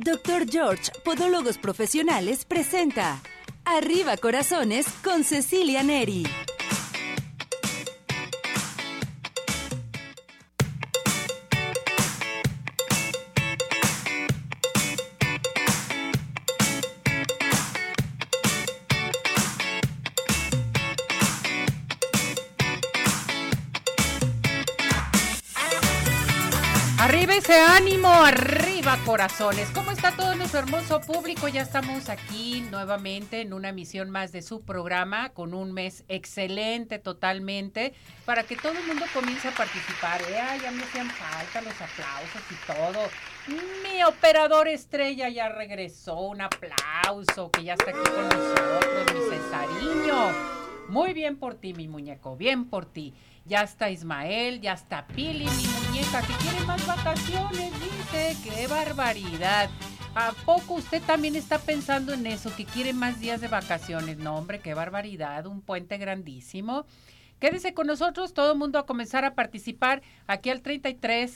Doctor George, Podólogos Profesionales, presenta Arriba Corazones con Cecilia Neri. Corazones. ¿Cómo está todo nuestro hermoso público? Ya estamos aquí nuevamente en una emisión más de su programa con un mes excelente totalmente para que todo el mundo comience a participar. ¿eh? Ya me hacían falta los aplausos y todo. Mi operador estrella ya regresó. Un aplauso que ya está aquí con nosotros, mi Cesariño. Muy bien por ti, mi muñeco, bien por ti. Ya está Ismael, ya está Pili, mi que quiere más vacaciones, dice. ¡Qué barbaridad! ¿A poco usted también está pensando en eso, que quiere más días de vacaciones? No, hombre, qué barbaridad, un puente grandísimo. Quédese con nosotros, todo el mundo a comenzar a participar aquí al 33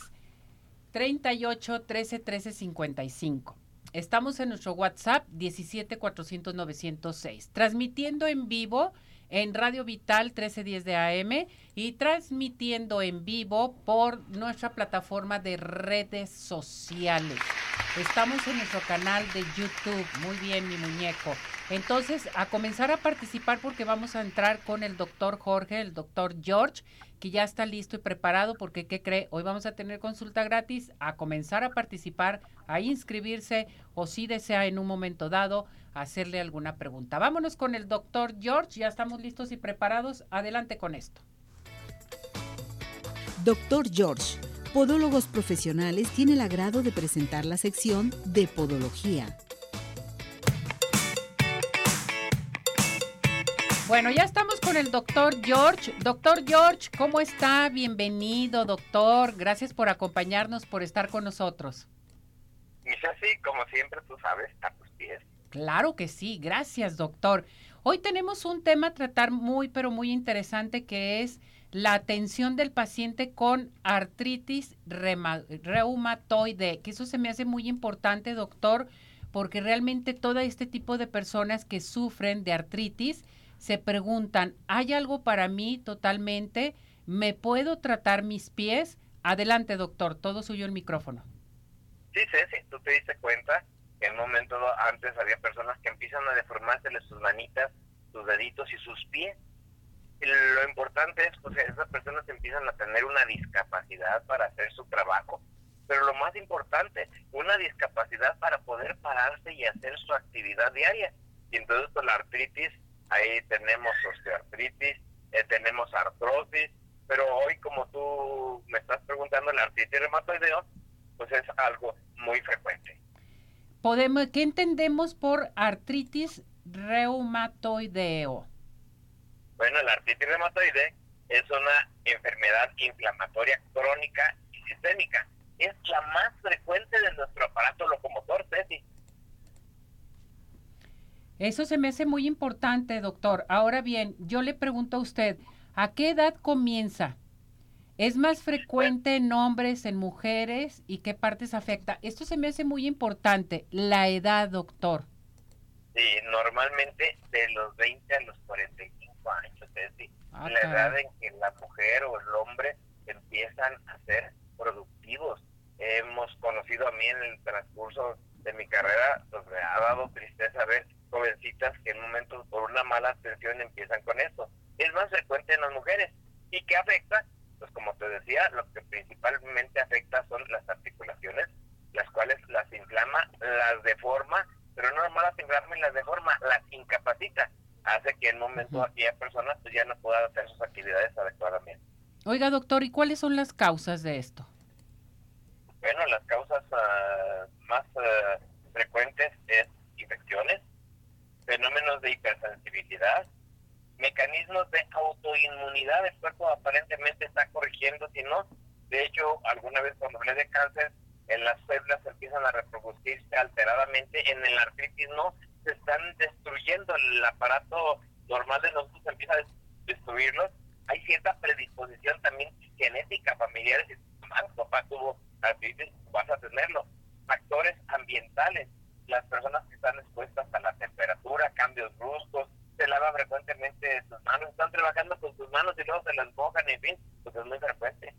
38 13 13 55. Estamos en nuestro WhatsApp 17 400 906, transmitiendo en vivo en Radio Vital 1310 de AM y transmitiendo en vivo por nuestra plataforma de redes sociales. Estamos en nuestro canal de YouTube. Muy bien, mi muñeco. Entonces, a comenzar a participar porque vamos a entrar con el doctor Jorge, el doctor George, que ya está listo y preparado porque, ¿qué cree? Hoy vamos a tener consulta gratis, a comenzar a participar, a inscribirse o si desea en un momento dado hacerle alguna pregunta. Vámonos con el doctor George, ya estamos listos y preparados. Adelante con esto. Doctor George, Podólogos Profesionales, tiene el agrado de presentar la sección de Podología. Bueno, ya estamos con el doctor George. Doctor George, ¿cómo está? Bienvenido, doctor. Gracias por acompañarnos, por estar con nosotros. Y así, como siempre, tú sabes, a tus pies. Claro que sí, gracias, doctor. Hoy tenemos un tema a tratar muy, pero muy interesante que es la atención del paciente con artritis reumatoide, que eso se me hace muy importante, doctor, porque realmente todo este tipo de personas que sufren de artritis se preguntan, ¿hay algo para mí totalmente? ¿Me puedo tratar mis pies? Adelante, doctor, todo suyo el micrófono. Sí, sí, tú te diste cuenta que en momento antes había personas que empiezan a deformarse sus manitas, sus deditos y sus pies. Lo importante es, pues, esas personas empiezan a tener una discapacidad para hacer su trabajo. Pero lo más importante, una discapacidad para poder pararse y hacer su actividad diaria. Y entonces, pues, la artritis, ahí tenemos osteoartritis, eh, tenemos artrosis, pero hoy, como tú me estás preguntando, la artritis reumatoideo, pues es algo muy frecuente podemos, ¿qué entendemos por artritis reumatoideo? Bueno, la artritis reumatoide es una enfermedad inflamatoria crónica y sistémica. Es la más frecuente de nuestro aparato locomotor, Ceci. Eso se me hace muy importante, doctor. Ahora bien, yo le pregunto a usted, ¿a qué edad comienza? ¿Es más frecuente en hombres, en mujeres y qué partes afecta? Esto se me hace muy importante, la edad, doctor. Sí, normalmente de los 20 a los 45 años, decir, ah, la edad en que la mujer o el hombre empiezan a ser productivos. Hemos conocido a mí en el transcurso de mi carrera, pues me ha dado tristeza ver jovencitas que en un momento por una mala atención empiezan con esto. Es más frecuente en las mujeres. ¿Y qué afecta? pues como te decía, lo que principalmente afecta son las articulaciones, las cuales las inflama, las deforma, pero no las inflama y las deforma, las incapacita, hace que en un momento aquella persona pues ya no pueda hacer sus actividades adecuadamente. Oiga, doctor, ¿y cuáles son las causas de esto? Bueno, las causas uh, más uh, frecuentes es infecciones, fenómenos de hipersensibilidad, mecanismos de autoinmunidad. El cuerpo aparentemente está corrigiendo, si no, de hecho, alguna vez cuando hablé de cáncer, en las células empiezan a reproducirse alteradamente, en el artritis no, se están destruyendo el aparato normal de nosotros, empieza a destruirlos. Hay cierta predisposición también genética, familiar, si tu papá tuvo artritis, vas a tenerlo. Factores ambientales, las personas que están expuestas a la temperatura, cambios bruscos, se lavan frecuentemente sus manos, están trabajando con sus manos y luego se las mojan, en fin, pues es muy frecuente.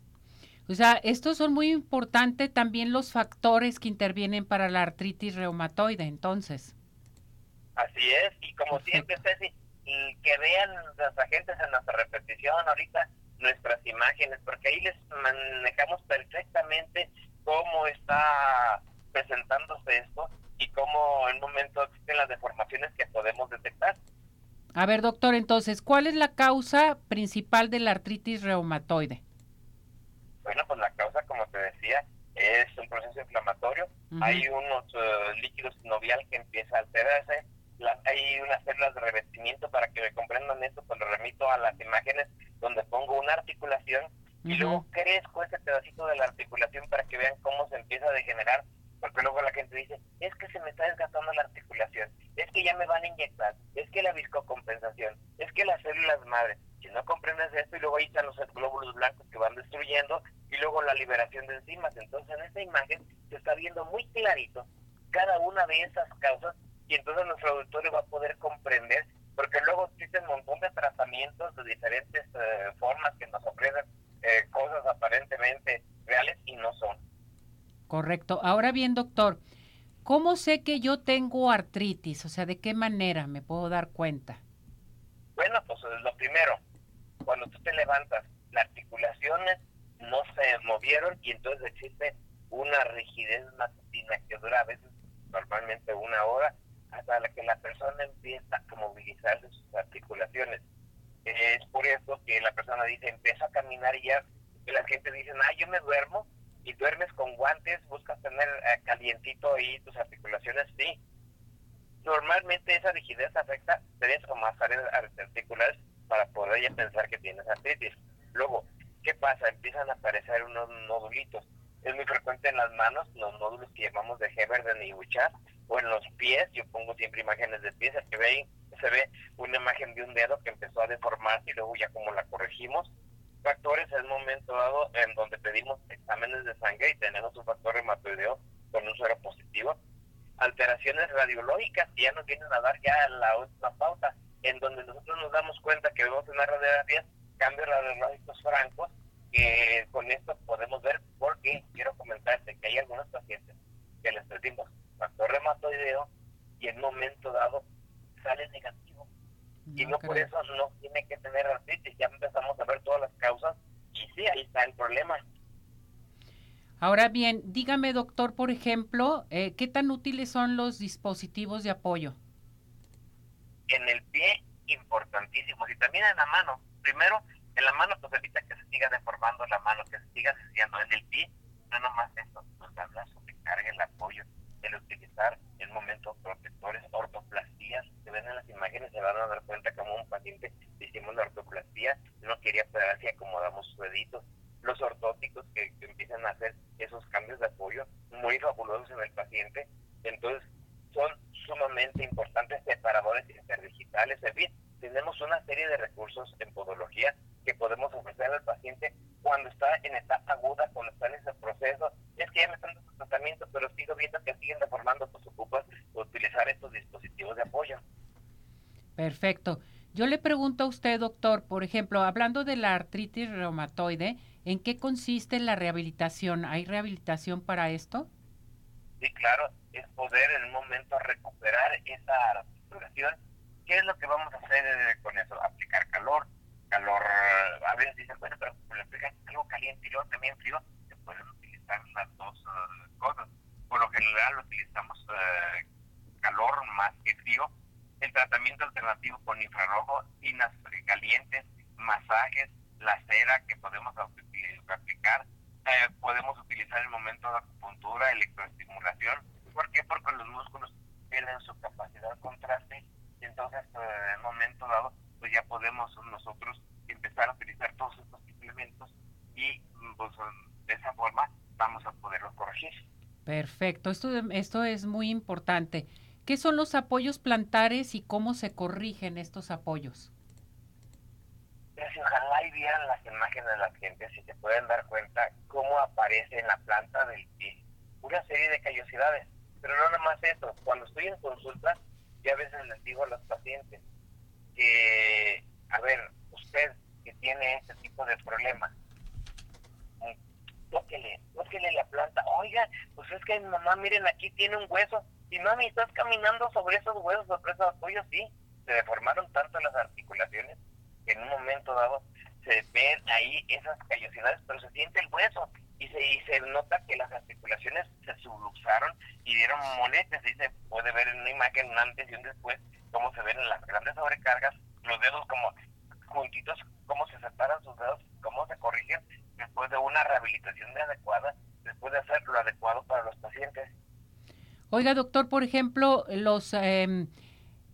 O sea, estos son muy importantes también los factores que intervienen para la artritis reumatoide, entonces. Así es, y como siempre, Ceci, que vean las agentes en nuestra repetición ahorita nuestras imágenes, porque ahí les manejamos perfectamente cómo está presentándose esto y cómo en un momento existen las deformaciones que podemos detectar. A ver, doctor, entonces, ¿cuál es la causa principal de la artritis reumatoide? Bueno, pues la causa, como te decía, es un proceso inflamatorio. Hay unos uh, líquidos sinovial que empieza a alterarse. Hay unas células de revestimiento para que me comprendan esto, cuando remito a las imágenes donde pongo una articulación y luego crezco ese pedacito de la articulación para que vean cómo se empieza a degenerar porque luego la gente dice, es que se me está desgastando la articulación, es que ya me van a inyectar, es que la viscocompensación, es que las células madre. Si no comprendes esto y luego ahí están los glóbulos blancos que van destruyendo y luego la liberación de enzimas. Entonces en esta imagen se está viendo muy clarito cada una de esas causas y entonces nuestro auditorio va a poder comprender porque luego existen un montón de tratamientos de diferentes eh, formas que nos ofrecen eh, cosas aparentemente reales y no son. Correcto. Ahora bien, doctor, ¿cómo sé que yo tengo artritis? O sea, ¿de qué manera me puedo dar cuenta? Bueno, pues lo primero, cuando tú te levantas, las articulaciones no se movieron y entonces existe una rigidez matutina que dura a veces normalmente una hora hasta la que la persona empieza a movilizar sus articulaciones. Es por eso que la persona dice, empieza a caminar y ya, la gente dice, ah, yo me duermo y duermes con guantes, buscas tener eh, calientito ahí tus articulaciones, sí. Normalmente esa rigidez afecta tres o más áreas articulares para poder ya pensar que tienes artritis. Luego, ¿qué pasa? Empiezan a aparecer unos nodulitos. Es muy frecuente en las manos, los nódulos que llamamos de Heberden y Uchar, o en los pies, yo pongo siempre imágenes de pies, el que ve se ve una imagen de un dedo que empezó a deformarse y luego ya como la corregimos, factores en un momento dado en donde pedimos exámenes de sangre y tenemos un factor reumatoideo con un suero positivo, alteraciones radiológicas ya nos vienen a dar ya la última pauta, en donde nosotros nos damos cuenta que vemos una radiografía, cambios radiológicos francos, que con esto podemos ver porque quiero comentarte que hay algunos pacientes que les pedimos factor reumatoideo y en un momento dado sale negativo y no por eso no tiene que tener artritis. Ya empezamos a ver todas las causas y sí, ahí está el problema. Ahora bien, dígame doctor, por ejemplo, eh, ¿qué tan útiles son los dispositivos de apoyo? En el pie, importantísimos, y también en la mano. Primero, en la mano, pues evita que siga deformando la mano, que se siga desviando. En el pie, no nomás eso, los brazos que cargue el apoyo, el utilizar en momento protectores, ortoplastías, se ven en las imágenes, se van a dar cuenta como un paciente hicimos la ortoplastía, no quería pegarse y acomodamos sus deditos. Los ortóticos que, empiezan a hacer esos cambios de apoyo muy fabulosos en el paciente. Entonces, son sumamente importantes separadores interdigitales. En fin, tenemos una serie de recursos en podología que podemos ofrecer al paciente cuando está en etapa aguda, cuando está en ese proceso. Es que ya me están dando tratamiento, pero sigo viendo que siguen deformando, pues ocupas utilizar estos dispositivos de apoyo. Perfecto. Yo le pregunto a usted, doctor, por ejemplo, hablando de la artritis reumatoide, ¿en qué consiste la rehabilitación? ¿Hay rehabilitación para esto? Sí, claro, es poder en un momento recuperar esa articulación. ¿Qué es lo que vamos a hacer eh, con eso? Aplicar calor, calor, a veces dicen, bueno, pero le aplican algo caliente y luego también frío, se pueden utilizar las dos eh, cosas. Por lo general utilizamos eh, calor más que frío. El tratamiento alternativo con infrarrojo, tinas calientes, masajes, la cera que podemos aplicar. Eh, podemos utilizar el momento de acupuntura, electroestimulación. ¿Por qué? Porque los músculos pierden su capacidad de contraste y entonces en un momento dado pues ya podemos nosotros empezar a utilizar todos estos implementos y pues, de esa forma vamos a poderlo corregir. Perfecto, esto, esto es muy importante. ¿Qué son los apoyos plantares y cómo se corrigen estos apoyos? Si ojalá y vieran las imágenes de las gentes y se pueden dar cuenta cómo aparece en la planta del pie una serie de callosidades. Pero no nada más eso, cuando estoy en consulta, ya a veces les digo a los pacientes, que, a ver, usted que tiene este tipo de problemas, tóquele, tóquele la planta. Oiga, pues es que mamá, miren, aquí tiene un hueso. Y mami, estás caminando sobre esos huesos, sobre esos tuyos, sí. Se deformaron tanto las articulaciones que en un momento dado se ven ahí esas callosidades, pero se siente el hueso y se, y se nota que las articulaciones se subluxaron y dieron monetes. Y se puede ver en una imagen antes y un después cómo se ven en las grandes sobrecargas, los dedos como juntitos, cómo se separan sus dedos, cómo se corrigen después de una rehabilitación de adecuada, después de hacer lo adecuado para los pacientes. Oiga, doctor, por ejemplo, los em,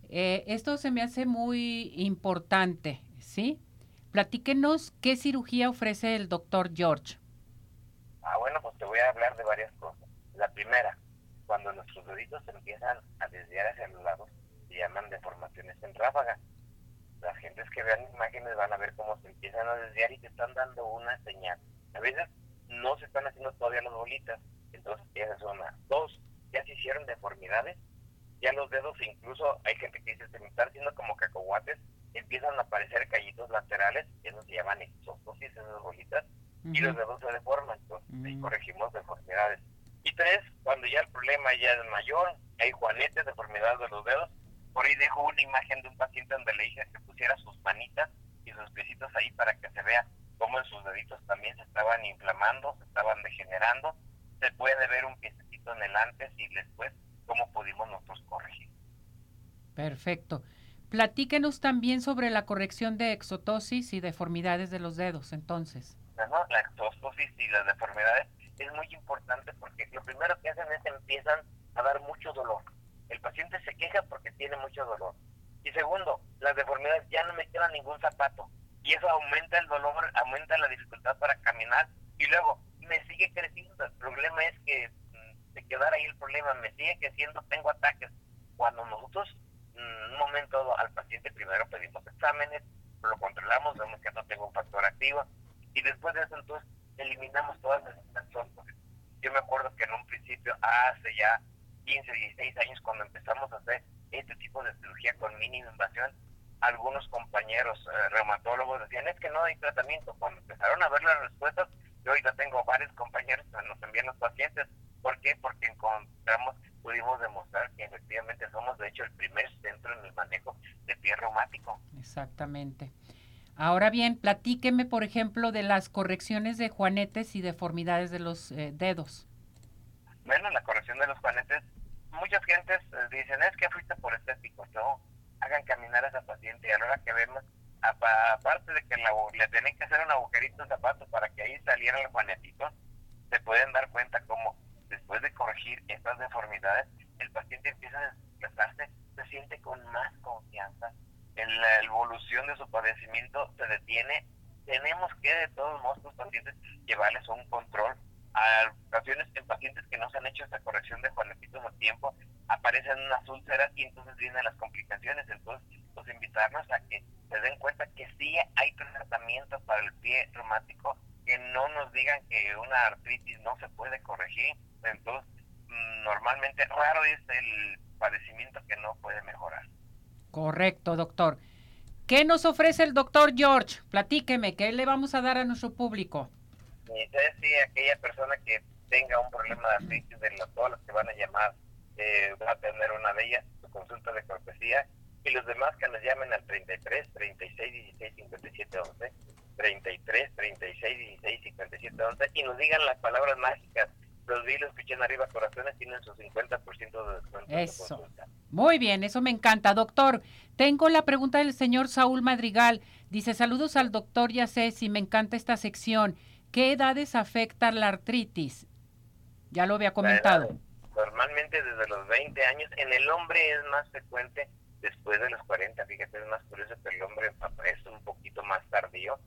eh, esto se me hace muy importante, ¿sí? Platíquenos qué cirugía ofrece el doctor George. Ah, bueno, pues te voy a hablar de varias cosas. La primera, cuando nuestros deditos empiezan a desviar hacia los lados, se llaman deformaciones en ráfaga las gentes que vean imágenes van a ver cómo se empiezan a desviar y te están dando una señal. A veces no se están haciendo todavía las bolitas, entonces esa es una. Dos, ya se hicieron deformidades, ya los dedos incluso hay gente que dice se están haciendo como cacahuates, empiezan a aparecer callitos laterales, eso se llaman exostosis, esas bolitas, y los dedos se deforman, entonces corregimos deformidades. Y tres, cuando ya el problema ya es mayor, hay juanetes, deformidades de los dedos, por ahí dejo una imagen de un paciente donde le dije que pusiera sus manitas y sus piecitos ahí para que se vea cómo en sus deditos también se estaban inflamando, se estaban degenerando. Se puede ver un piecito en el antes y después cómo pudimos nosotros corregir. Perfecto. Platíquenos también sobre la corrección de exotosis y deformidades de los dedos, entonces. La exotosis y las deformidades es muy importante porque lo primero que hacen es empiezan a dar mucho dolor el paciente se queja porque tiene mucho dolor. Y segundo, las deformidades ya no me queda ningún zapato. Y eso aumenta el dolor, aumenta la dificultad para caminar. Y luego, me sigue creciendo. El problema es que mm, se quedara ahí el problema, me sigue creciendo, tengo ataques. Cuando nosotros, mm, en un momento al paciente primero pedimos exámenes, lo controlamos, vemos que no tengo un factor activo. Y después de eso, entonces, eliminamos todas las Yo me acuerdo que en un principio, hace ya 15, 16 años cuando empezamos a hacer este tipo de cirugía con mínima invasión, algunos compañeros eh, reumatólogos decían, es que no hay tratamiento. Cuando empezaron a ver las respuestas, yo ahorita tengo varios compañeros que nos envían los pacientes. ¿Por qué? Porque encontramos, pudimos demostrar que efectivamente somos de hecho el primer centro en el manejo de pie reumático. Exactamente. Ahora bien, platíqueme, por ejemplo, de las correcciones de juanetes y deformidades de los eh, dedos. Bueno, la corrección de los juanetes muchas gentes eh, dicen, es que fuiste por estéticos, no, hagan caminar a esa paciente y a la hora que vemos, aparte de que le tienen que hacer un agujerito zapato para que ahí saliera el juanetito, se pueden dar cuenta como después de corregir estas deformidades, el paciente empieza a desplazarse, se siente con más confianza, en la evolución de su padecimiento se detiene, tenemos que de todos modos los pacientes llevarles un control a ocasiones en pacientes que no se han hecho esta corrección de juanetitos a tiempo, aparecen unas úlceras y entonces vienen las complicaciones. Entonces, pues invitarnos a que se den cuenta que sí hay tratamientos para el pie reumático, que no nos digan que una artritis no se puede corregir. Entonces, mm, normalmente raro es el padecimiento que no puede mejorar. Correcto, doctor. ¿Qué nos ofrece el doctor George? Platíqueme, ¿qué le vamos a dar a nuestro público? Y si aquella persona que tenga un problema de artritis, de los, todas las que van a llamar, eh, va a tener una de ellas, su consulta de cortesía, y los demás que nos llamen al 33 36 16 57 11, 33 36 16 57 11, y nos digan las palabras mágicas. Los vi, los escuché arriba, corazones tienen su 50% de descuento. Eso. Muy bien, eso me encanta. Doctor, tengo la pregunta del señor Saúl Madrigal. Dice, saludos al doctor ya sé si me encanta esta sección. ¿Qué edades afecta la artritis? Ya lo había comentado. normalmente desde los 20 años. En el hombre es más frecuente después de los 40. Fíjate, es más curioso que el hombre es un poquito más tardío.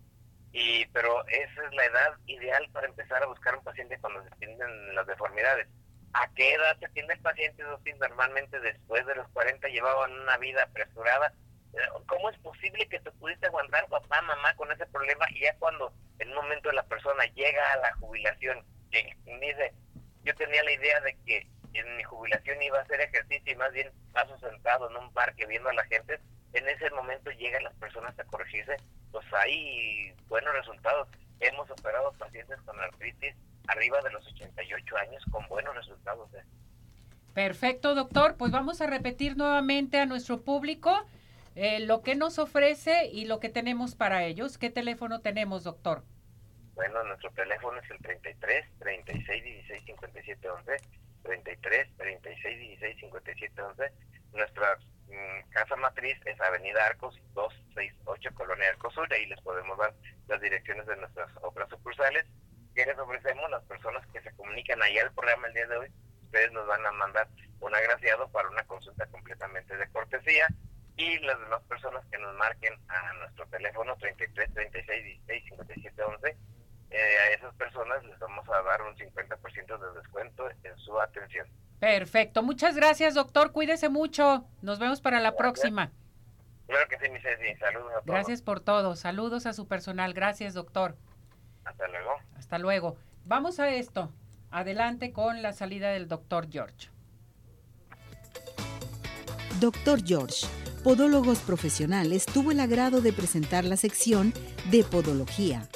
Y, pero esa es la edad ideal para empezar a buscar un paciente cuando se tienen las deformidades. ¿A qué edad se tiene el paciente? Normalmente después de los 40 llevaban una vida apresurada ¿Cómo es posible que te pudiste aguantar papá, mamá con ese problema y ya cuando en un momento la persona llega a la jubilación, que dice, yo tenía la idea de que en mi jubilación iba a hacer ejercicio y más bien paso sentado en un parque viendo a la gente, en ese momento llegan las personas a corregirse pues hay buenos resultados. Hemos operado pacientes con artritis arriba de los 88 años con buenos resultados. ¿eh? Perfecto, doctor. Pues vamos a repetir nuevamente a nuestro público eh, lo que nos ofrece y lo que tenemos para ellos. ¿Qué teléfono tenemos, doctor? Bueno, nuestro teléfono es el 33 36 16 57 11. 33 36 16 57 11. Nuestra mm, casa matriz es Avenida Arcos 268 Colonia Arcosur. Ahí les podemos dar las direcciones de nuestras otras sucursales. ¿Qué les ofrecemos? Las personas que se comunican ahí al programa el día de hoy, ustedes nos van a mandar un agraciado para una consulta completamente de cortesía y las demás personas que nos marquen a nuestro teléfono 33 36 16 57 11 a esas personas les vamos a dar un 50% de descuento en su atención. Perfecto, muchas gracias doctor, cuídese mucho, nos vemos para la próxima. Claro que sí, mi Ceci. saludos a todos. Gracias por todo, saludos a su personal, gracias doctor. Hasta luego. Hasta luego. Vamos a esto, adelante con la salida del doctor George. Doctor George, Podólogos Profesionales, tuvo el agrado de presentar la sección de Podología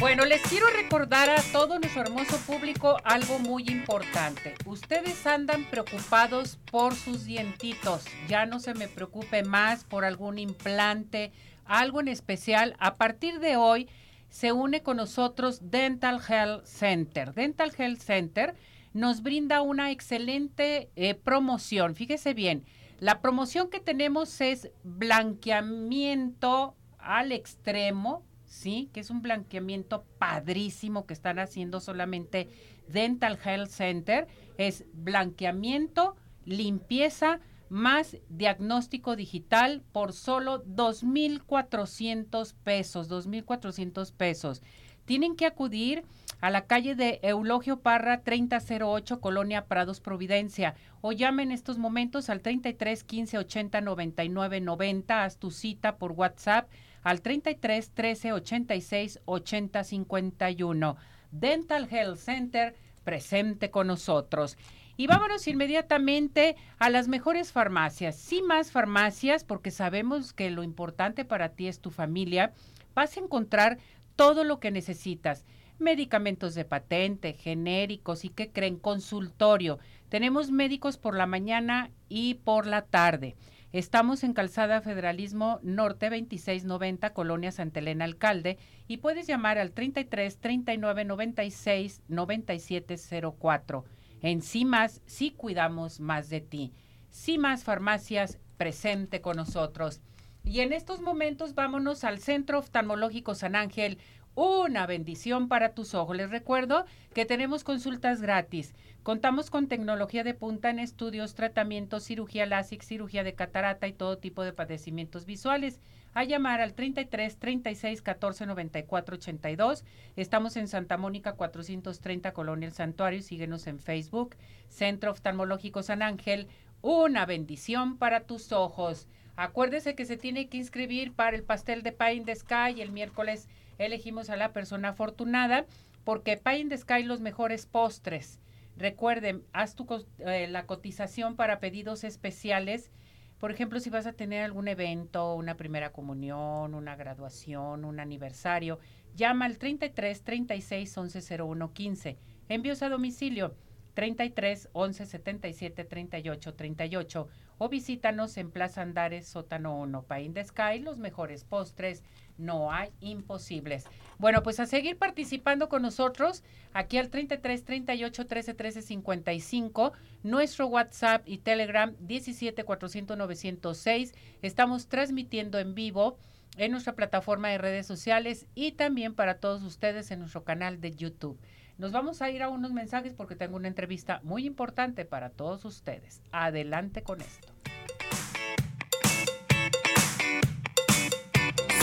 Bueno, les quiero recordar a todo nuestro hermoso público algo muy importante. Ustedes andan preocupados por sus dientitos. Ya no se me preocupe más por algún implante, algo en especial. A partir de hoy se une con nosotros Dental Health Center. Dental Health Center nos brinda una excelente eh, promoción. Fíjese bien, la promoción que tenemos es blanqueamiento al extremo ¿sí? Que es un blanqueamiento padrísimo que están haciendo solamente Dental Health Center. Es blanqueamiento, limpieza, más diagnóstico digital por solo 2.400 pesos, 2.400 pesos. Tienen que acudir a la calle de Eulogio Parra 3008, Colonia Prados Providencia, o llamen en estos momentos al 33 15 80 99 90, haz tu cita por WhatsApp al 33 13 86 80 51. Dental Health Center presente con nosotros. Y vámonos inmediatamente a las mejores farmacias. Sí más farmacias, porque sabemos que lo importante para ti es tu familia. Vas a encontrar todo lo que necesitas. Medicamentos de patente, genéricos y que creen consultorio. Tenemos médicos por la mañana y por la tarde. Estamos en Calzada Federalismo Norte 2690, Colonia Santa Elena Alcalde, y puedes llamar al 33 39 96 9704. En CIMAS sí cuidamos más de ti. CIMAS Farmacias presente con nosotros. Y en estos momentos vámonos al Centro Oftalmológico San Ángel una bendición para tus ojos. Les recuerdo que tenemos consultas gratis. Contamos con tecnología de punta en estudios, tratamientos, cirugía láser, cirugía de catarata y todo tipo de padecimientos visuales. A llamar al 33 36 14 94 82. Estamos en Santa Mónica 430 Colonia El Santuario. Síguenos en Facebook. Centro Oftalmológico San Ángel. Una bendición para tus ojos. Acuérdese que se tiene que inscribir para el pastel de Pie in the Sky el miércoles elegimos a la persona afortunada porque Pie in the Sky los mejores postres. Recuerden, haz tu, eh, la cotización para pedidos especiales. Por ejemplo, si vas a tener algún evento, una primera comunión, una graduación, un aniversario, llama al 33 36 11 01 15. Envíos a domicilio 33 11 77 38 38 o visítanos en Plaza Andares, Sótano 1, Pain de Sky, los mejores postres, no hay imposibles. Bueno, pues a seguir participando con nosotros aquí al 33 38 13 13 55, nuestro WhatsApp y Telegram 17 400 906. Estamos transmitiendo en vivo en nuestra plataforma de redes sociales y también para todos ustedes en nuestro canal de YouTube. Nos vamos a ir a unos mensajes porque tengo una entrevista muy importante para todos ustedes. Adelante con esto.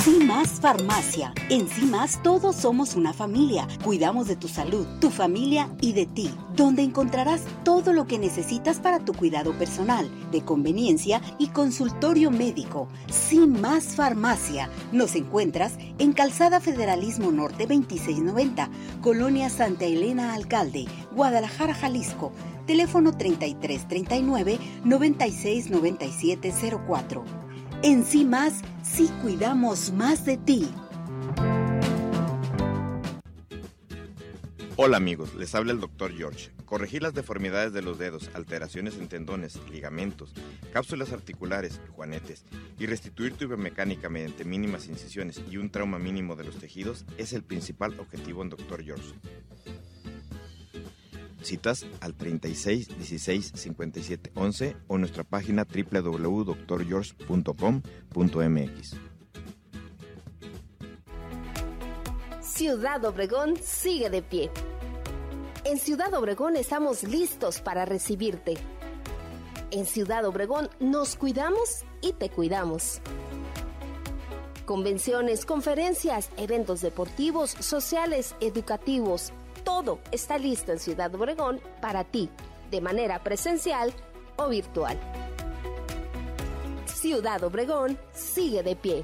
CIMAS Farmacia. En CIMAS todos somos una familia. Cuidamos de tu salud, tu familia y de ti, donde encontrarás todo lo que necesitas para tu cuidado personal, de conveniencia y consultorio médico. CIMAS Farmacia. Nos encuentras en Calzada Federalismo Norte 2690, Colonia Santa Elena Alcalde, Guadalajara, Jalisco Teléfono 3339 969704. En sí más, sí cuidamos más de ti. Hola amigos, les habla el doctor George. Corregir las deformidades de los dedos, alteraciones en tendones, ligamentos, cápsulas articulares, juanetes y restituir tu biomecánica mediante mínimas incisiones y un trauma mínimo de los tejidos es el principal objetivo en Dr. George. Citas al 36 16 57 11 o nuestra página www.drgeorge.com.mx. Ciudad Obregón sigue de pie. En Ciudad Obregón estamos listos para recibirte. En Ciudad Obregón nos cuidamos y te cuidamos. Convenciones, conferencias, eventos deportivos, sociales, educativos, todo está listo en Ciudad Obregón para ti, de manera presencial o virtual. Ciudad Obregón sigue de pie.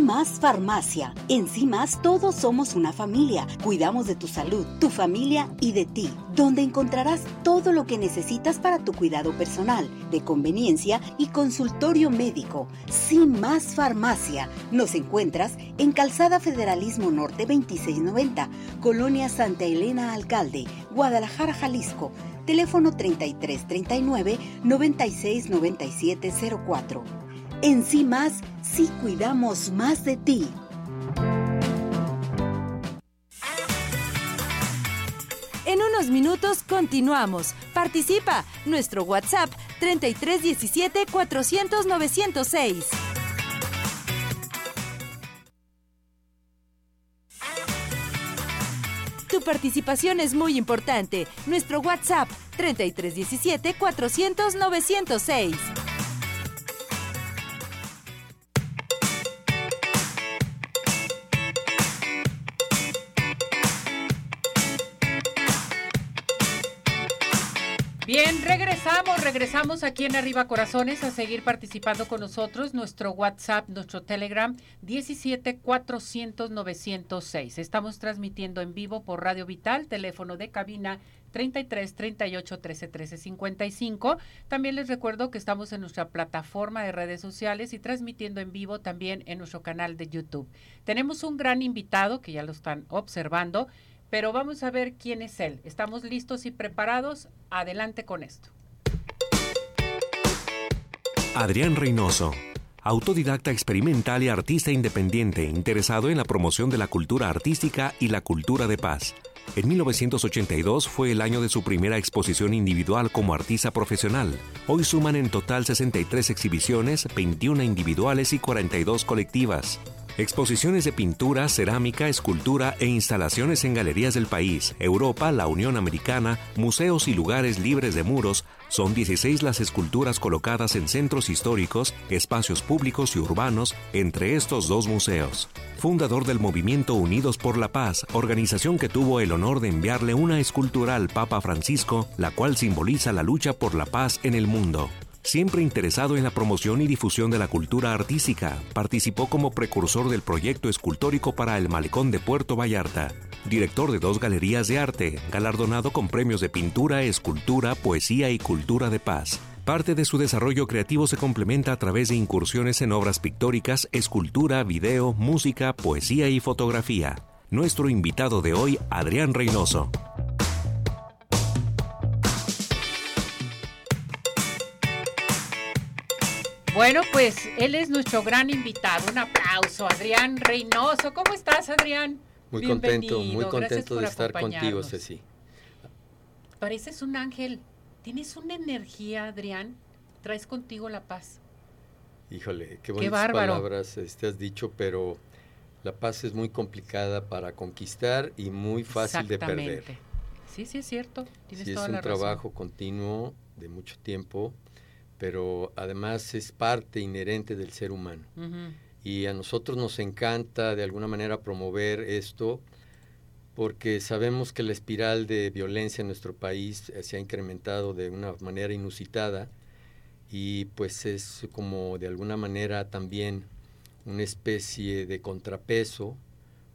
Más Farmacia. En más todos somos una familia. Cuidamos de tu salud, tu familia y de ti. Donde encontrarás todo lo que necesitas para tu cuidado personal, de conveniencia y consultorio médico. más Farmacia. Nos encuentras en Calzada Federalismo Norte 2690, Colonia Santa Elena Alcalde, Guadalajara, Jalisco. Teléfono 3339 969704. En sí más, sí cuidamos más de ti. En unos minutos continuamos. Participa. Nuestro WhatsApp 3317 400 906. Tu participación es muy importante. Nuestro WhatsApp 3317 400 906. Regresamos, aquí en Arriba Corazones a seguir participando con nosotros. Nuestro WhatsApp, nuestro Telegram, 17 400 906. Estamos transmitiendo en vivo por Radio Vital, teléfono de cabina 33 38 13 13 55. También les recuerdo que estamos en nuestra plataforma de redes sociales y transmitiendo en vivo también en nuestro canal de YouTube. Tenemos un gran invitado que ya lo están observando pero vamos a ver quién es él. ¿Estamos listos y preparados? Adelante con esto. Adrián Reynoso, autodidacta experimental y artista independiente interesado en la promoción de la cultura artística y la cultura de paz. En 1982 fue el año de su primera exposición individual como artista profesional. Hoy suman en total 63 exhibiciones, 21 individuales y 42 colectivas. Exposiciones de pintura, cerámica, escultura e instalaciones en galerías del país, Europa, la Unión Americana, museos y lugares libres de muros. Son 16 las esculturas colocadas en centros históricos, espacios públicos y urbanos, entre estos dos museos. Fundador del movimiento Unidos por la Paz, organización que tuvo el honor de enviarle una escultura al Papa Francisco, la cual simboliza la lucha por la paz en el mundo. Siempre interesado en la promoción y difusión de la cultura artística, participó como precursor del proyecto escultórico para el Malecón de Puerto Vallarta, director de dos galerías de arte, galardonado con premios de pintura, escultura, poesía y cultura de paz. Parte de su desarrollo creativo se complementa a través de incursiones en obras pictóricas, escultura, video, música, poesía y fotografía. Nuestro invitado de hoy, Adrián Reynoso. Bueno, pues él es nuestro gran invitado. Un aplauso, Adrián Reynoso. ¿Cómo estás, Adrián? Muy contento, muy contento de estar contigo, Ceci. Pareces un ángel. Tienes una energía, Adrián. Traes contigo la paz. Híjole, qué bonitas palabras este, has dicho, pero la paz es muy complicada para conquistar y muy fácil de perder. Sí, sí, es cierto. sí, es un trabajo continuo de mucho tiempo, pero además es parte inherente del ser humano. Y a nosotros nos encanta de alguna manera promover esto porque sabemos que la espiral de violencia en nuestro país se ha incrementado de una manera inusitada y pues es como de alguna manera también una especie de contrapeso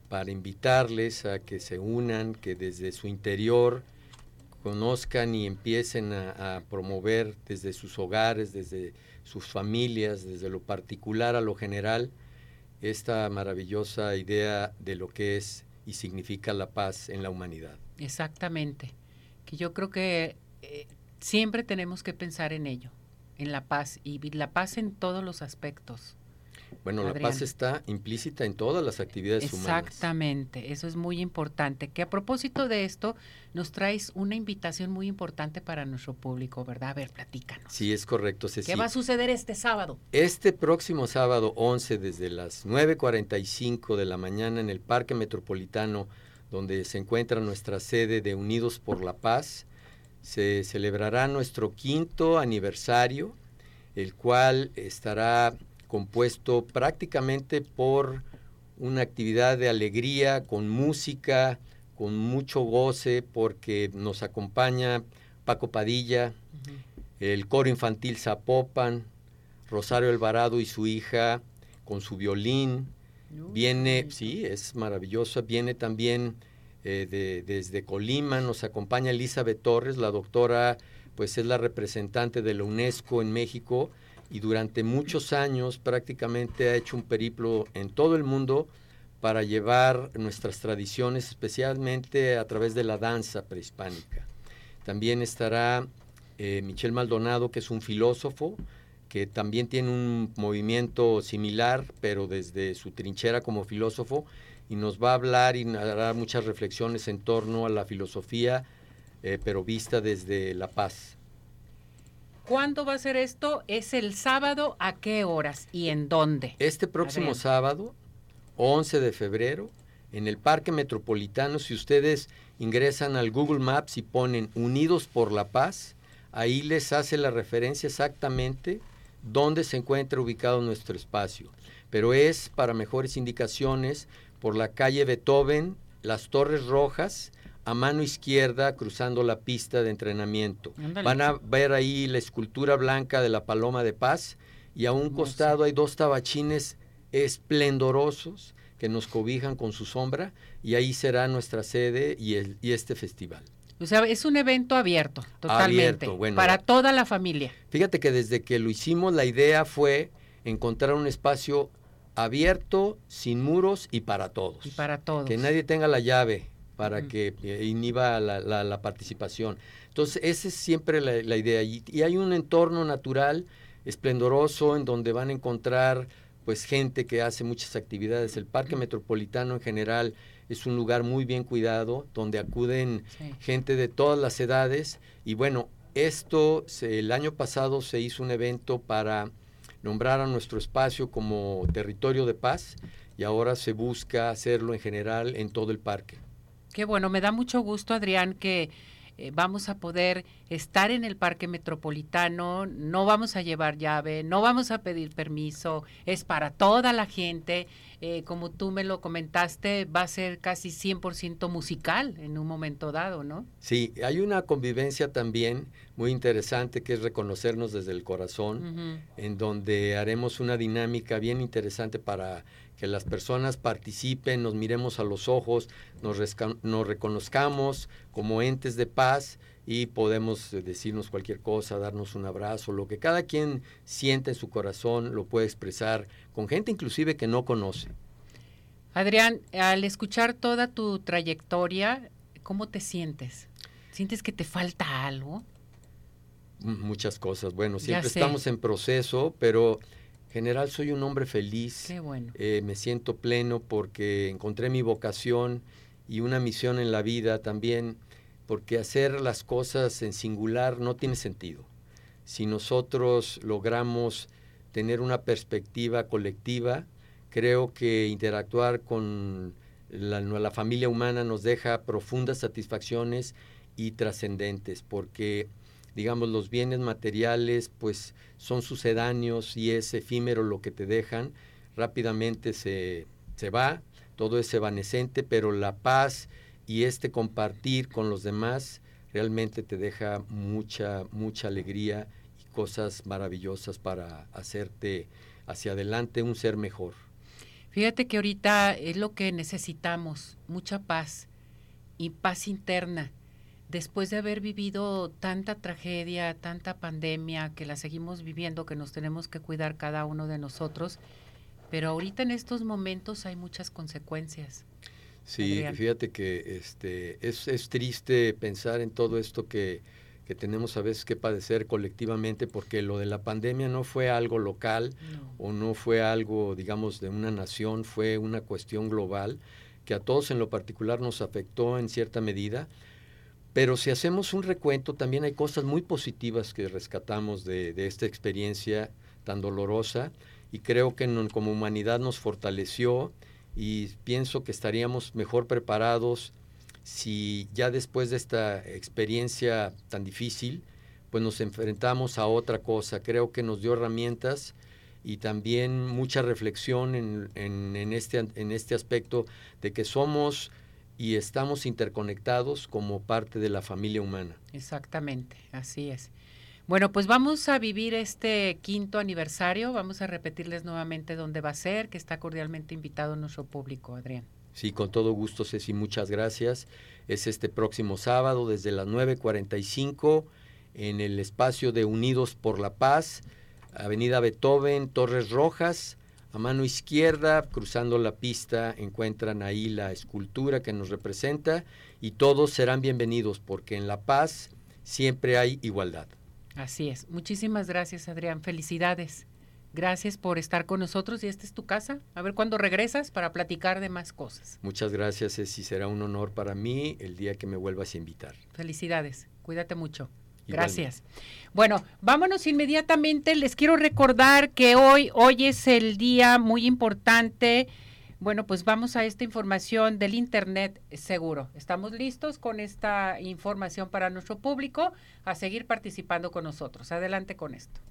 para invitarles a que se unan, que desde su interior conozcan y empiecen a, promover desde sus hogares, desde sus familias, desde lo particular a lo general, esta maravillosa idea de lo que es y significa la paz en la humanidad. Exactamente, que yo creo que eh, siempre tenemos que pensar en ello, en la paz y la paz en todos los aspectos. Bueno, la paz está implícita en todas las actividades humanas. Exactamente, eso es muy importante. Que a propósito de esto, nos traes una invitación muy importante para nuestro público, ¿verdad? A ver, platícanos. Sí, es correcto, ¿Qué va a suceder este sábado? Este próximo sábado 11, desde las 9.45 de la mañana en el Parque Metropolitano, donde se encuentra nuestra sede de Unidos por la Paz, se celebrará nuestro quinto aniversario, el cual estará compuesto prácticamente por una actividad de alegría, con música, con mucho goce, porque nos acompaña Paco Padilla, el coro infantil Zapopan, Rosario Alvarado y su hija con su violín. viene, sí, es maravilloso, viene también eh, desde Colima, nos acompaña Elizabeth Torres, la doctora, pues es la representante de la UNESCO en México y durante muchos años prácticamente ha hecho un periplo en todo el mundo para llevar nuestras tradiciones, especialmente a través de la danza prehispánica. También estará eh, Michel Maldonado, que es un filósofo, que también tiene un movimiento similar, pero desde su trinchera como filósofo, y nos va a hablar y hará muchas reflexiones en torno a la filosofía, eh, pero vista desde la paz. ¿Cuándo va a ser esto? ¿Es el sábado? ¿A qué horas y en dónde? Este próximo sábado, 11 de febrero, en el Parque Metropolitano, si ustedes ingresan al Google Maps y ponen Unidos por la Paz, ahí les hace la referencia exactamente dónde se encuentra ubicado nuestro espacio. Pero es para mejores indicaciones por la calle Beethoven, las Torres Rojas, a mano izquierda cruzando la pista de entrenamiento. Van a ver ahí la escultura blanca de la Paloma de Paz y a un costado hay dos tabachines esplendorosos que nos cobijan con su sombra y ahí será nuestra sede y, el, y este festival. O sea, es un evento abierto, totalmente, para toda la familia. Fíjate que desde que lo hicimos la idea fue encontrar un espacio abierto, sin muros y para todos. Y para todos. Que nadie tenga la llave, para que inhiba la, participación. Entonces, esa es siempre la, idea. Y, hay un entorno natural esplendoroso en donde van a encontrar pues gente que hace muchas actividades. El Parque Metropolitano en general es un lugar muy bien cuidado, donde acuden gente de todas las edades. Y bueno, esto, el año pasado se hizo un evento para nombrar a nuestro espacio como territorio de paz y ahora se busca hacerlo en general en todo el parque. Qué bueno, me da mucho gusto, Adrián, que eh, vamos a poder estar en el parque metropolitano, no vamos a llevar llave, no vamos a pedir permiso, es para toda la gente. Eh, como tú me lo comentaste, va a ser casi 100% musical en un momento dado, ¿no? Sí, hay una convivencia también muy interesante que es reconocernos desde el corazón, en donde haremos una dinámica bien interesante para que las personas participen, nos miremos a los ojos, nos, nos reconozcamos como entes de paz y podemos eh, decirnos cualquier cosa, darnos un abrazo, lo que cada quien siente en su corazón lo puede expresar con gente inclusive que no conoce. Adrián, al escuchar toda tu trayectoria, ¿cómo te sientes? ¿Sientes que te falta algo? Muchas cosas. Bueno, siempre estamos en proceso, pero general soy un hombre feliz. Qué bueno. Eh, me siento pleno porque encontré mi vocación y una misión en la vida también, porque hacer las cosas en singular no tiene sentido. Si nosotros logramos tener una perspectiva colectiva, creo que interactuar con la, la familia humana nos deja profundas satisfacciones y trascendentes, porque digamos los bienes materiales pues son sucedáneos y es efímero lo que te dejan, rápidamente se, se va, todo es evanescente, pero la paz y este compartir con los demás realmente te deja mucha, mucha alegría y cosas maravillosas para hacerte hacia adelante un ser mejor. Fíjate que ahorita es lo que necesitamos, mucha paz y paz interna. Después de haber vivido tanta tragedia, tanta pandemia, que la seguimos viviendo, que nos tenemos que cuidar cada uno de nosotros, pero ahorita en estos momentos hay muchas consecuencias. Sí, fíjate que este, es, es triste pensar en todo esto que, que tenemos a veces que padecer colectivamente porque lo de la pandemia no fue algo local o no fue algo, digamos, de una nación, fue una cuestión global que a todos en lo particular nos afectó en cierta medida. Pero si hacemos un recuento, también hay cosas muy positivas que rescatamos de, de esta experiencia tan dolorosa y creo que como humanidad nos fortaleció y pienso que estaríamos mejor preparados si ya después de esta experiencia tan difícil, pues nos enfrentamos a otra cosa. Creo que nos dio herramientas y también mucha reflexión en, en, este, en este aspecto de que somos y estamos interconectados como parte de la familia humana. Exactamente, así es. Bueno, pues vamos a vivir este quinto aniversario, vamos a repetirles nuevamente dónde va a ser, que está cordialmente invitado nuestro público, Adrián. Sí, con todo gusto, Ceci, muchas gracias. Es este próximo sábado desde las 9.45 en el espacio de Unidos por la Paz, Avenida Beethoven, Torres Rojas. A mano izquierda, cruzando la pista, encuentran ahí la escultura que nos representa y todos serán bienvenidos porque en La Paz siempre hay igualdad. Así es. Muchísimas gracias, Adrián. Felicidades. Gracias por estar con nosotros y esta es tu casa. A ver cuándo regresas para platicar de más cosas. Muchas gracias, y será un honor para mí el día que me vuelvas a invitar. Felicidades. Cuídate mucho. Gracias. Bueno, vámonos inmediatamente. Les quiero recordar que hoy, hoy es el día muy importante. Bueno, pues vamos a esta información del Internet seguro. Estamos listos con esta información para nuestro público a seguir participando con nosotros. Adelante con esto.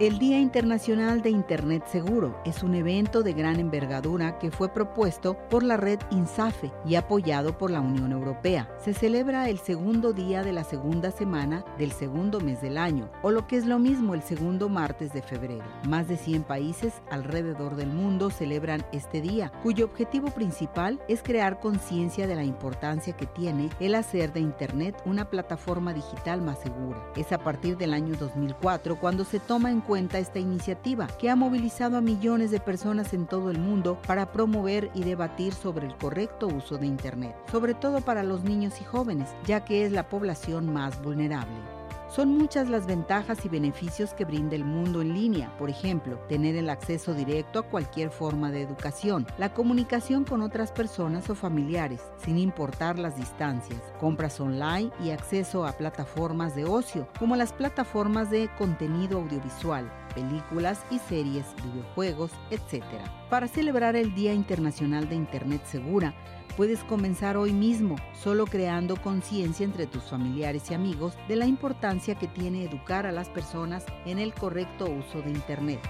El Día Internacional de Internet Seguro es un evento de gran envergadura que fue propuesto por la red INSAFE y apoyado por la Unión Europea. Se celebra el segundo día de la segunda semana del segundo mes del año, o lo que es lo mismo el segundo martes de febrero. Más de 100 países alrededor del mundo celebran este día, cuyo objetivo principal es crear conciencia de la importancia que tiene el hacer de Internet una plataforma digital más segura. Es a partir del año 2004 cuando se toma en cuenta esta iniciativa que ha movilizado a millones de personas en todo el mundo para promover y debatir sobre el correcto uso de Internet, sobre todo para los niños y jóvenes, ya que es la población más vulnerable. Son muchas las ventajas y beneficios que brinda el mundo en línea, por ejemplo, tener el acceso directo a cualquier forma de educación, la comunicación con otras personas o familiares, sin importar las distancias, compras online y acceso a plataformas de ocio, como las plataformas de contenido audiovisual, películas y series, videojuegos, etc. Para celebrar el Día Internacional de Internet Segura, Puedes comenzar hoy mismo, solo creando conciencia entre tus familiares y amigos de la importancia que tiene educar a las personas en el correcto uso de Internet.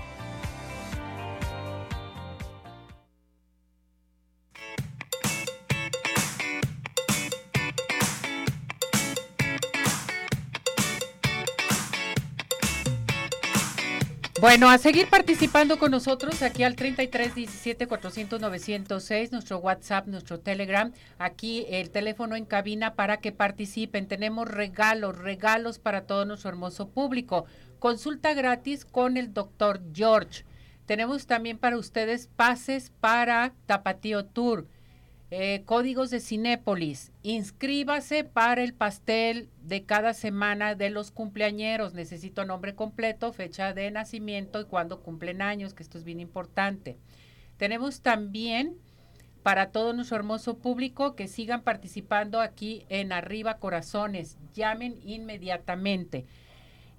Bueno, a seguir participando con nosotros aquí al 33 17 400 906, nuestro WhatsApp, nuestro Telegram, aquí el teléfono en cabina para que participen. Tenemos regalos, regalos para todo nuestro hermoso público. Consulta gratis con el doctor George. Tenemos también para ustedes pases para Tapatío Tour. Eh, códigos de Cinépolis. Inscríbase para el pastel de cada semana de los cumpleañeros. Necesito nombre completo, fecha de nacimiento y cuándo cumplen años, que esto es bien importante. Tenemos también para todo nuestro hermoso público que sigan participando aquí en Arriba Corazones. Llamen inmediatamente.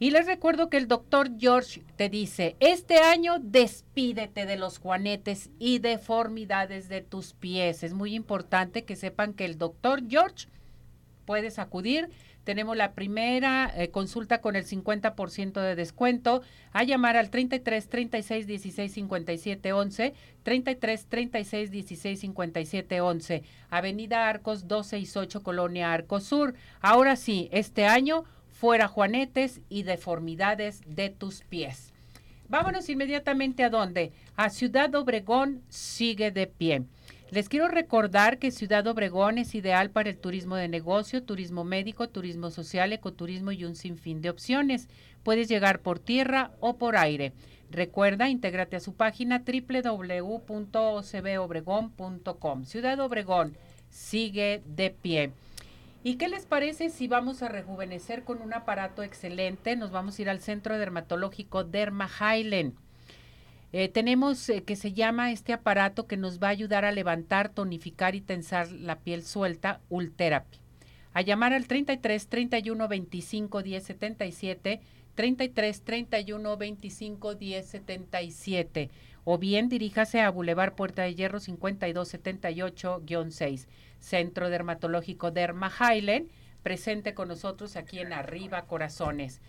Y les recuerdo que el doctor George te dice, este año despídete de los juanetes y deformidades de tus pies. Es muy importante que sepan que el doctor George puedes acudir. Tenemos la primera eh, consulta con el 50% de descuento. A llamar al 33 36 16 57 11, 33 36 16 57 11, Avenida Arcos 268, Colonia Arcos Sur. Ahora sí, este año fuera juanetes y deformidades de tus pies. Vámonos inmediatamente a dónde? A Ciudad Obregón sigue de pie. Les quiero recordar que Ciudad Obregón es ideal para el turismo de negocio, turismo médico, turismo social, ecoturismo y un sinfín de opciones. Puedes llegar por tierra o por aire. Recuerda, intégrate a su página www.ocbobregón.com. Ciudad Obregón sigue de pie. ¿Y qué les parece si vamos a rejuvenecer con un aparato excelente? Nos vamos a ir al centro dermatológico Derma Highland. Eh, tenemos eh, que se llama este aparato que nos va a ayudar a levantar, tonificar y tensar la piel suelta, Ultherapy. A llamar al 33 31 25 10 77, 33 31 25 10 77, o bien diríjase a Boulevard Puerta de Hierro 5278-6. Centro Dermatológico Derma Highland, presente con nosotros aquí en Arriba Corazones.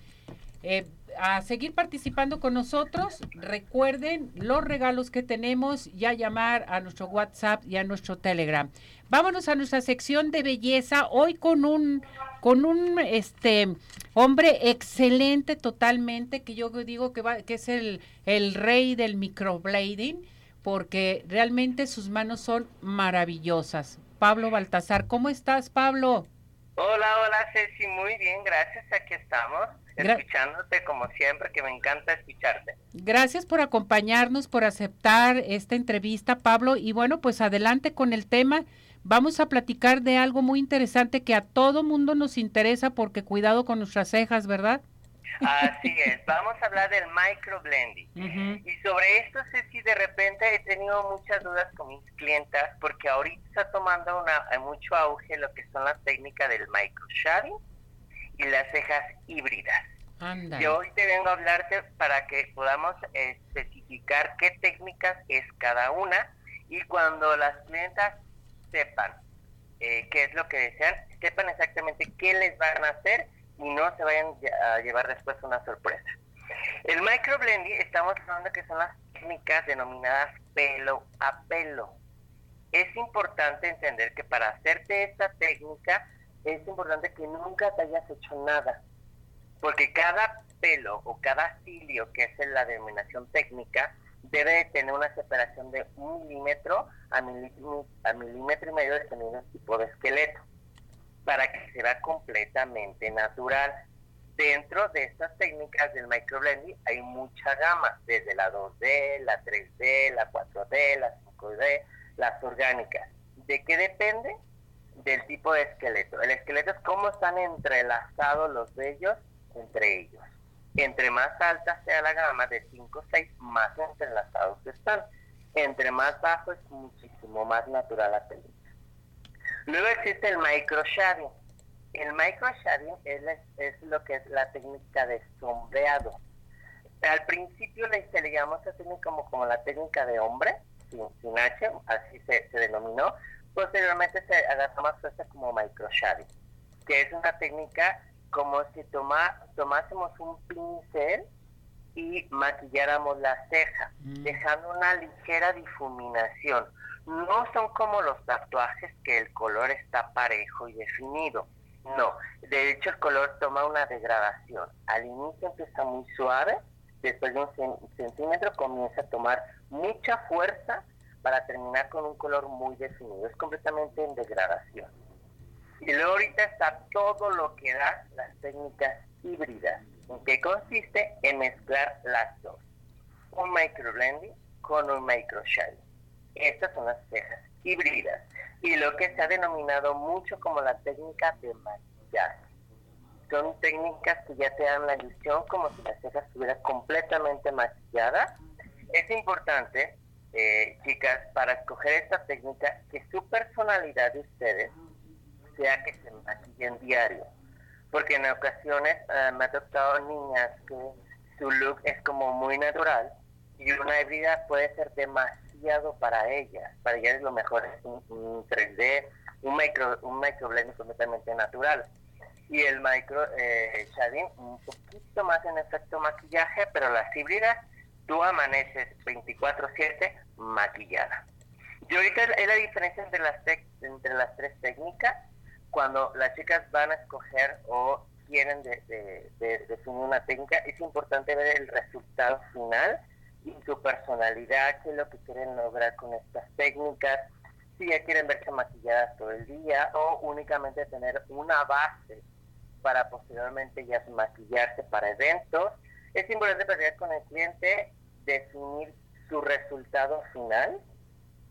Eh, a seguir participando con nosotros, recuerden los regalos que tenemos, ya llamar a nuestro WhatsApp y a nuestro Telegram. Vámonos a nuestra sección de belleza, hoy con un, con un este hombre excelente totalmente, que yo digo que, va, que es el, el rey del microblading, porque realmente sus manos son maravillosas. Pablo Baltasar. ¿Cómo estás, Pablo? Hola, hola, Ceci. Muy bien, gracias. Aquí estamos, escuchándote como siempre, que me encanta escucharte. Gracias por acompañarnos, por aceptar esta entrevista, Pablo. Y bueno, pues adelante con el tema. Vamos a platicar de algo muy interesante que a todo mundo nos interesa porque cuidado con nuestras cejas, ¿verdad? Así es, vamos a hablar del microblending. Y sobre esto sé si de repente he tenido muchas dudas con mis clientas porque ahorita está tomando una, mucho auge lo que son las técnicas del microshading y las cejas híbridas. Y hoy te vengo a hablarte para que podamos especificar qué técnicas es cada una y cuando las clientas sepan eh, qué es lo que desean, sepan exactamente qué les van a hacer y no se vayan a llevar después una sorpresa. El microblending estamos hablando que son las técnicas denominadas pelo a pelo. Es importante entender que para hacerte esta técnica es importante que nunca te hayas hecho nada, porque cada pelo o cada cilio, que es la denominación técnica, debe tener una separación de un milímetro a milímetro, a milímetro y medio dependiendo del tipo de esqueleto para que se vea completamente natural. Dentro de estas técnicas del microblending hay mucha gama, desde la 2D, la 3D, la 4D, la 5D, las orgánicas. ¿De qué depende? Del tipo de esqueleto. El esqueleto es cómo están entrelazados los vellos entre ellos. Entre más alta sea la gama de 5 o 6, más entrelazados están. Entre más bajo es muchísimo más natural la técnica. Luego existe el microshading. El microshading es, es lo que es la técnica de sombreado. Al principio le, se le llamó esta técnica como, como la técnica de hombre, sin, sin H, así se, denominó. Posteriormente se agarró más fuerza como microshading, que es una técnica como si toma, tomásemos un pincel y maquilláramos la ceja, mm. dejando una ligera difuminación no son como los tatuajes que el color está parejo y definido. No, de hecho el color toma una degradación. Al inicio empieza muy suave, después de un centímetro comienza a tomar mucha fuerza para terminar con un color muy definido. Es completamente en degradación. Y luego ahorita está todo lo que da las técnicas híbridas, que consiste en mezclar las dos. Un microblending con un microshading. Estas son las cejas híbridas. y lo que se ha denominado mucho como la técnica de maquillaje. Son técnicas que ya te dan la ilusión como si la ceja estuviera completamente maquillada. Es importante, eh, chicas, para escoger esta técnica, que su personalidad de ustedes sea que se maquillen diario. Porque en ocasiones eh, me ha tocado niñas que su look es como muy natural y una híbrida puede ser demasiado para ellas. Para ellas lo mejor es un, 3D, un micro, un microblending completamente natural. Y el micro eh, shading un poquito más en efecto maquillaje, pero las híbridas tú amaneces 24/7 maquillada. Y ahorita es la diferencia entre las, entre las tres técnicas cuando las chicas van a escoger o quieren de, definir una técnica, es importante ver el resultado final y su personalidad, qué es lo que quieren lograr con estas técnicas, si ya quieren verse maquilladas todo el día o únicamente tener una base para posteriormente ya maquillarse para eventos. Es importante para con el cliente definir su resultado final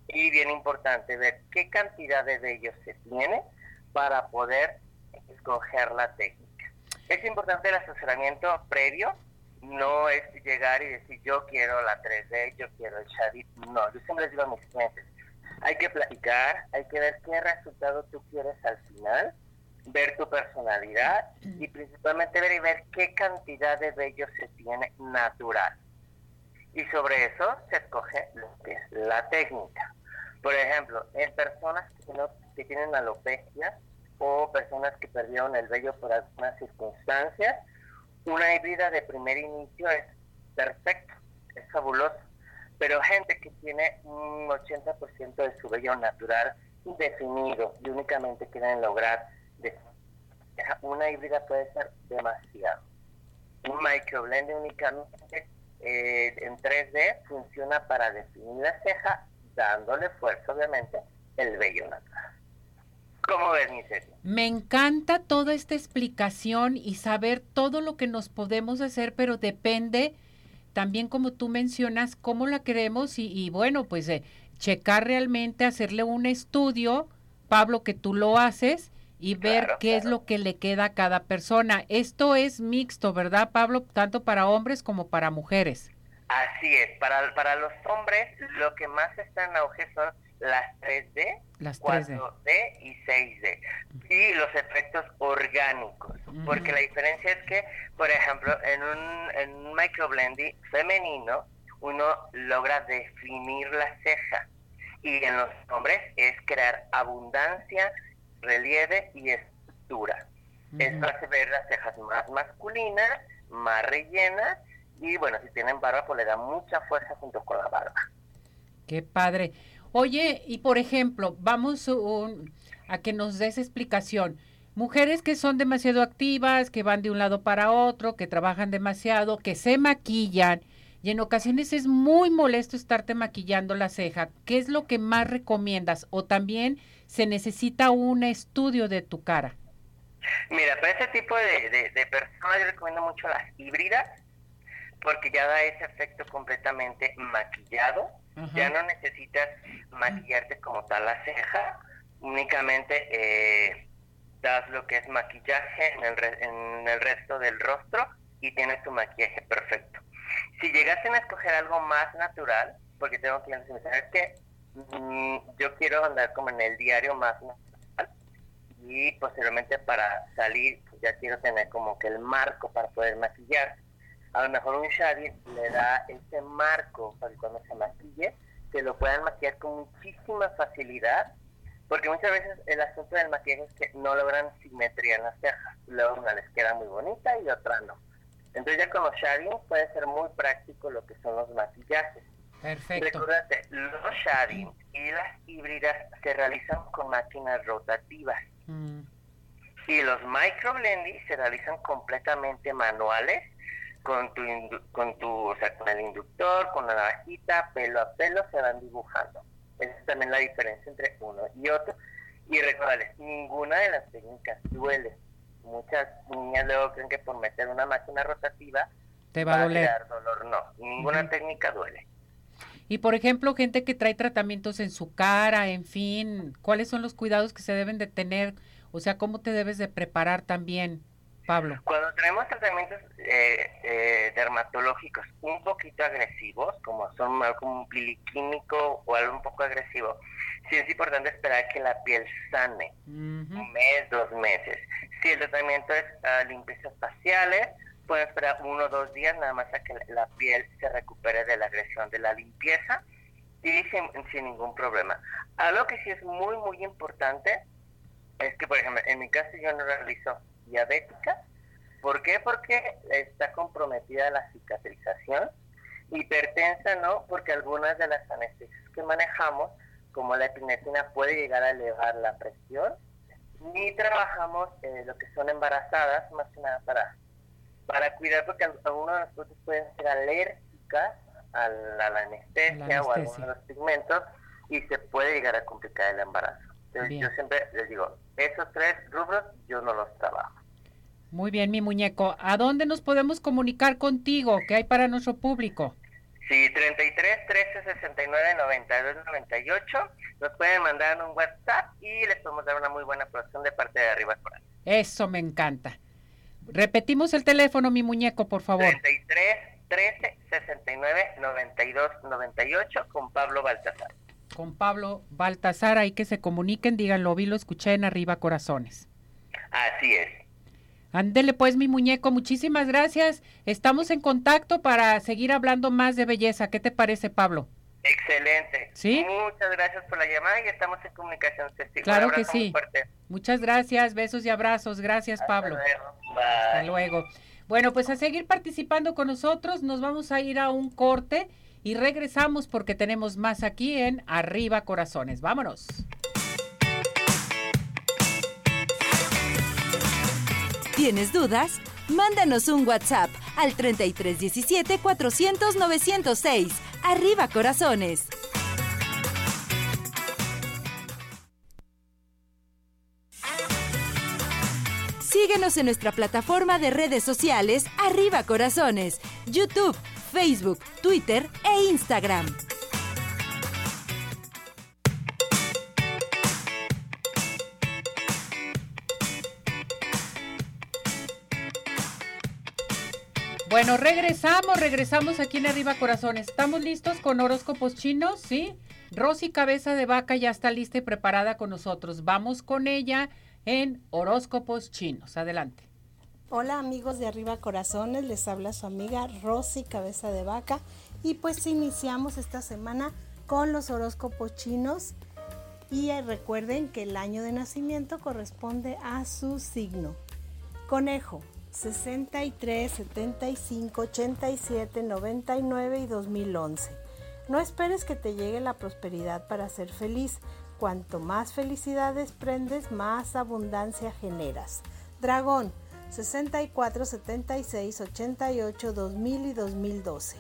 y bien importante ver qué cantidad de vellos se tiene para poder escoger la técnica. Es importante el asesoramiento previo, no es llegar y decir yo quiero la 3D, yo quiero el Shadit, no, yo siempre digo a mis clientes, hay que platicar, hay que ver qué resultado tú quieres al final, ver tu personalidad y principalmente ver y ver qué cantidad de vello se tiene natural. Y sobre eso se escoge lo que es la técnica. Por ejemplo, en personas que, no, que tienen alopecia o personas que perdieron el vello por algunas circunstancias, una híbrida de primer inicio es perfecto, es fabuloso. Pero gente que tiene un 80% de su vello natural definido y únicamente quieren lograr una híbrida puede ser demasiado. Un microblend únicamente eh, en 3D funciona para definir la ceja dándole fuerza, obviamente, el vello natural. ¿Cómo ves, mi Me encanta toda esta explicación y saber todo lo que nos podemos hacer, pero depende también, como tú mencionas, cómo la queremos y, bueno, pues eh, checar realmente, hacerle un estudio, Pablo, que tú lo haces y ver qué es lo que le queda a cada persona. Esto es mixto, ¿verdad, Pablo? Tanto para hombres como para mujeres. Así es, para, para los hombres lo que más está en auge son las 3D, las 4D y 6D. Y los efectos orgánicos. Porque la diferencia es que, por ejemplo, en un, en un microblending femenino, uno logra definir la ceja. Y en los hombres es crear abundancia, relieve y estructura. Esto hace ver las cejas más masculinas, más rellenas y bueno, si tienen barba, pues le da mucha fuerza junto con la barba. Qué padre. Oye, y por ejemplo, vamos a que nos des explicación. Mujeres que son demasiado activas, que van de un lado para otro, que trabajan demasiado, que se maquillan y en ocasiones es muy molesto estarte maquillando la ceja. ¿Qué es lo que más recomiendas? O también se necesita un estudio de tu cara. Mira, para ese tipo de, de personas yo recomiendo mucho las híbridas porque ya da ese efecto completamente maquillado. Ya no necesitas maquillarte como tal la ceja, únicamente eh, das lo que es maquillaje en el, en el resto del rostro y tienes tu maquillaje perfecto. Si llegasen a escoger algo más natural, porque tengo que mencionar que mm, yo quiero andar como en el diario más natural y posteriormente para salir pues ya quiero tener como que el marco para poder maquillar a lo mejor un shading le da ese marco para que cuando se maquille, que lo puedan maquillar con muchísima facilidad, porque muchas veces el asunto del maquillaje es que no logran simetría en las cejas, luego una les queda muy bonita y otra no. Entonces ya con los shading puede ser muy práctico lo que son los maquillajes. Perfecto. Recuérdate, los shading y las híbridas se realizan con máquinas rotativas. Mm. Y los microblending se realizan completamente manuales con tu, con tu, o sea, con el inductor, con la navajita, pelo a pelo se van dibujando. Esa es también la diferencia entre uno y otro. Y recordarles, ninguna de las técnicas duele. Muchas niñas luego creen que por meter una máquina rotativa te va, a doler. dolor. No, ninguna técnica duele. Y por ejemplo, gente que trae tratamientos en su cara, en fin, ¿cuáles son los cuidados que se deben de tener? O sea, ¿cómo te debes de preparar también, Pablo? Cuando tenemos tratamientos eh, eh, dermatológicos un poquito agresivos, como son algo como un químico o algo un poco agresivo, sí es importante esperar que la piel sane, un mes, dos meses. Si el tratamiento es uh, limpiezas faciales, pueden esperar uno o dos días nada más a que la piel se recupere de la agresión de la limpieza y sin, sin ningún problema. Algo que sí es muy, muy importante es que, por ejemplo, en mi caso yo no realizo diabética. ¿Por qué? Porque está comprometida la cicatrización. Hipertensa no, porque algunas de las anestesias que manejamos, como la epinefrina, puede llegar a elevar la presión. Ni trabajamos eh, lo que son embarazadas, más que nada para, para cuidar, porque algunos de nosotros pueden ser alérgicas a la, anestesia, o a algunos de los pigmentos y se puede llegar a complicar el embarazo. Entonces, yo siempre les digo, esos tres rubros yo no los trabajo. Muy bien, mi muñeco. ¿A dónde nos podemos comunicar contigo? ¿Qué hay para nuestro público? Sí, 33 13 69 92 98. Nos pueden mandar un WhatsApp y les podemos dar una muy buena producción de parte de arriba Coral. Eso me encanta. Repetimos el teléfono, mi muñeco, por favor. 33 13 69 92 98 con Pablo Baltasar. Con Pablo Baltasar, ahí que se comuniquen, díganlo, vi, lo escuché en Arriba Corazones. Así es. Ándele pues mi muñeco, muchísimas gracias. Estamos en contacto para seguir hablando más de belleza. ¿Qué te parece, Pablo? Excelente. ¿Sí? Muchas gracias por la llamada y estamos en comunicación. Claro que sí. Muchas gracias, besos y abrazos. Gracias, Pablo. Hasta luego. Bueno, pues a seguir participando con nosotros, nos vamos a ir a un corte y regresamos porque tenemos más aquí en Arriba Corazones. Vámonos. ¿Tienes dudas? Mándanos un WhatsApp al 3317 400 906. Arriba corazones. Síguenos en nuestra plataforma de redes sociales Arriba Corazones, YouTube, Facebook, Twitter e Instagram. Bueno, regresamos, regresamos aquí en Arriba Corazones. ¿Estamos listos con horóscopos chinos? ¿Sí? Rosy Cabeza de Vaca ya está lista y preparada con nosotros. Vamos con ella en horóscopos chinos. Adelante. Hola amigos de Arriba Corazones, les habla su amiga Rosy Cabeza de Vaca y pues iniciamos esta semana con los horóscopos chinos y eh, recuerden que el año de nacimiento corresponde a su signo. Conejo, 63, 75, 87, 99 y 2011. No esperes que te llegue la prosperidad para ser feliz. Cuanto más felicidades prendes, más abundancia generas. Dragón, 64, 76, 88, 2000 y 2012.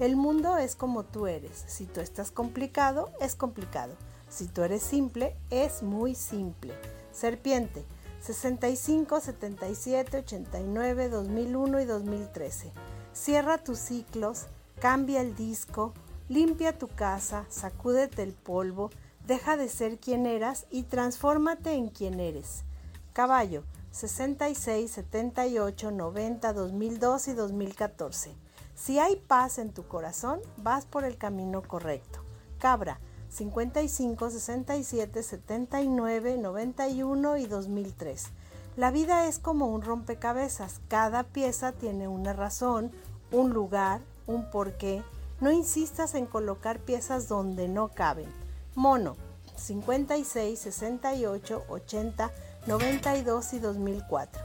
El mundo es como tú eres. Si tú estás complicado, es complicado. Si tú eres simple, es muy simple. Serpiente, 65, 77, 89, 2001 y 2013. Cierra tus ciclos, cambia el disco, limpia tu casa, sacúdete el polvo, deja de ser quien eras y transfórmate en quien eres. Caballo, 66, 78, 90, 2002 y 2014. Si hay paz en tu corazón, vas por el camino correcto. Cabra, 55, 67, 79, 91 y 2003. La vida es como un rompecabezas. Cada pieza tiene una razón, un lugar, un porqué. No insistas en colocar piezas donde no caben. Mono, 56, 68, 80, 92 y 2004.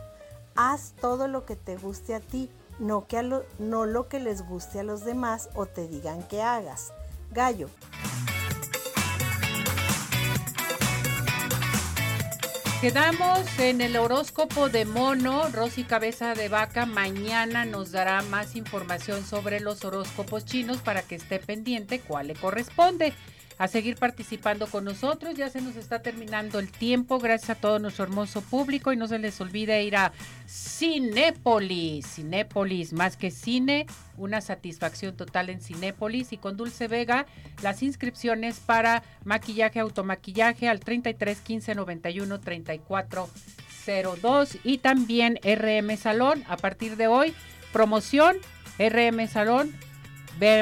Haz todo lo que te guste a ti, no, que no lo que les guste a los demás o te digan que hagas. Gallo. Quedamos en el horóscopo de mono, Rosy Cabeza de Vaca. Mañana nos dará más información sobre los horóscopos chinos para que esté pendiente cuál le corresponde. A seguir participando con nosotros. Ya se nos está terminando el tiempo. Gracias a todo nuestro hermoso público y no se les olvide ir a Cinépolis. Cinépolis, más que cine, una satisfacción total en Cinépolis y con Dulce Vega las inscripciones para maquillaje, automaquillaje al 33 15 91 34 02 y también RM Salón a partir de hoy promoción RM Salón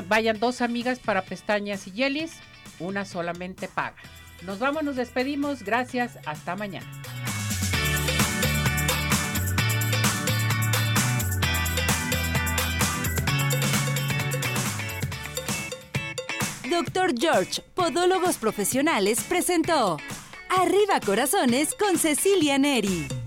vayan dos amigas para pestañas y yelis una solamente paga. Nos vamos nos despedimos. Gracias. Hasta mañana. Doctor George, Podólogos Profesionales, presentó Arriba Corazones con Cecilia Neri.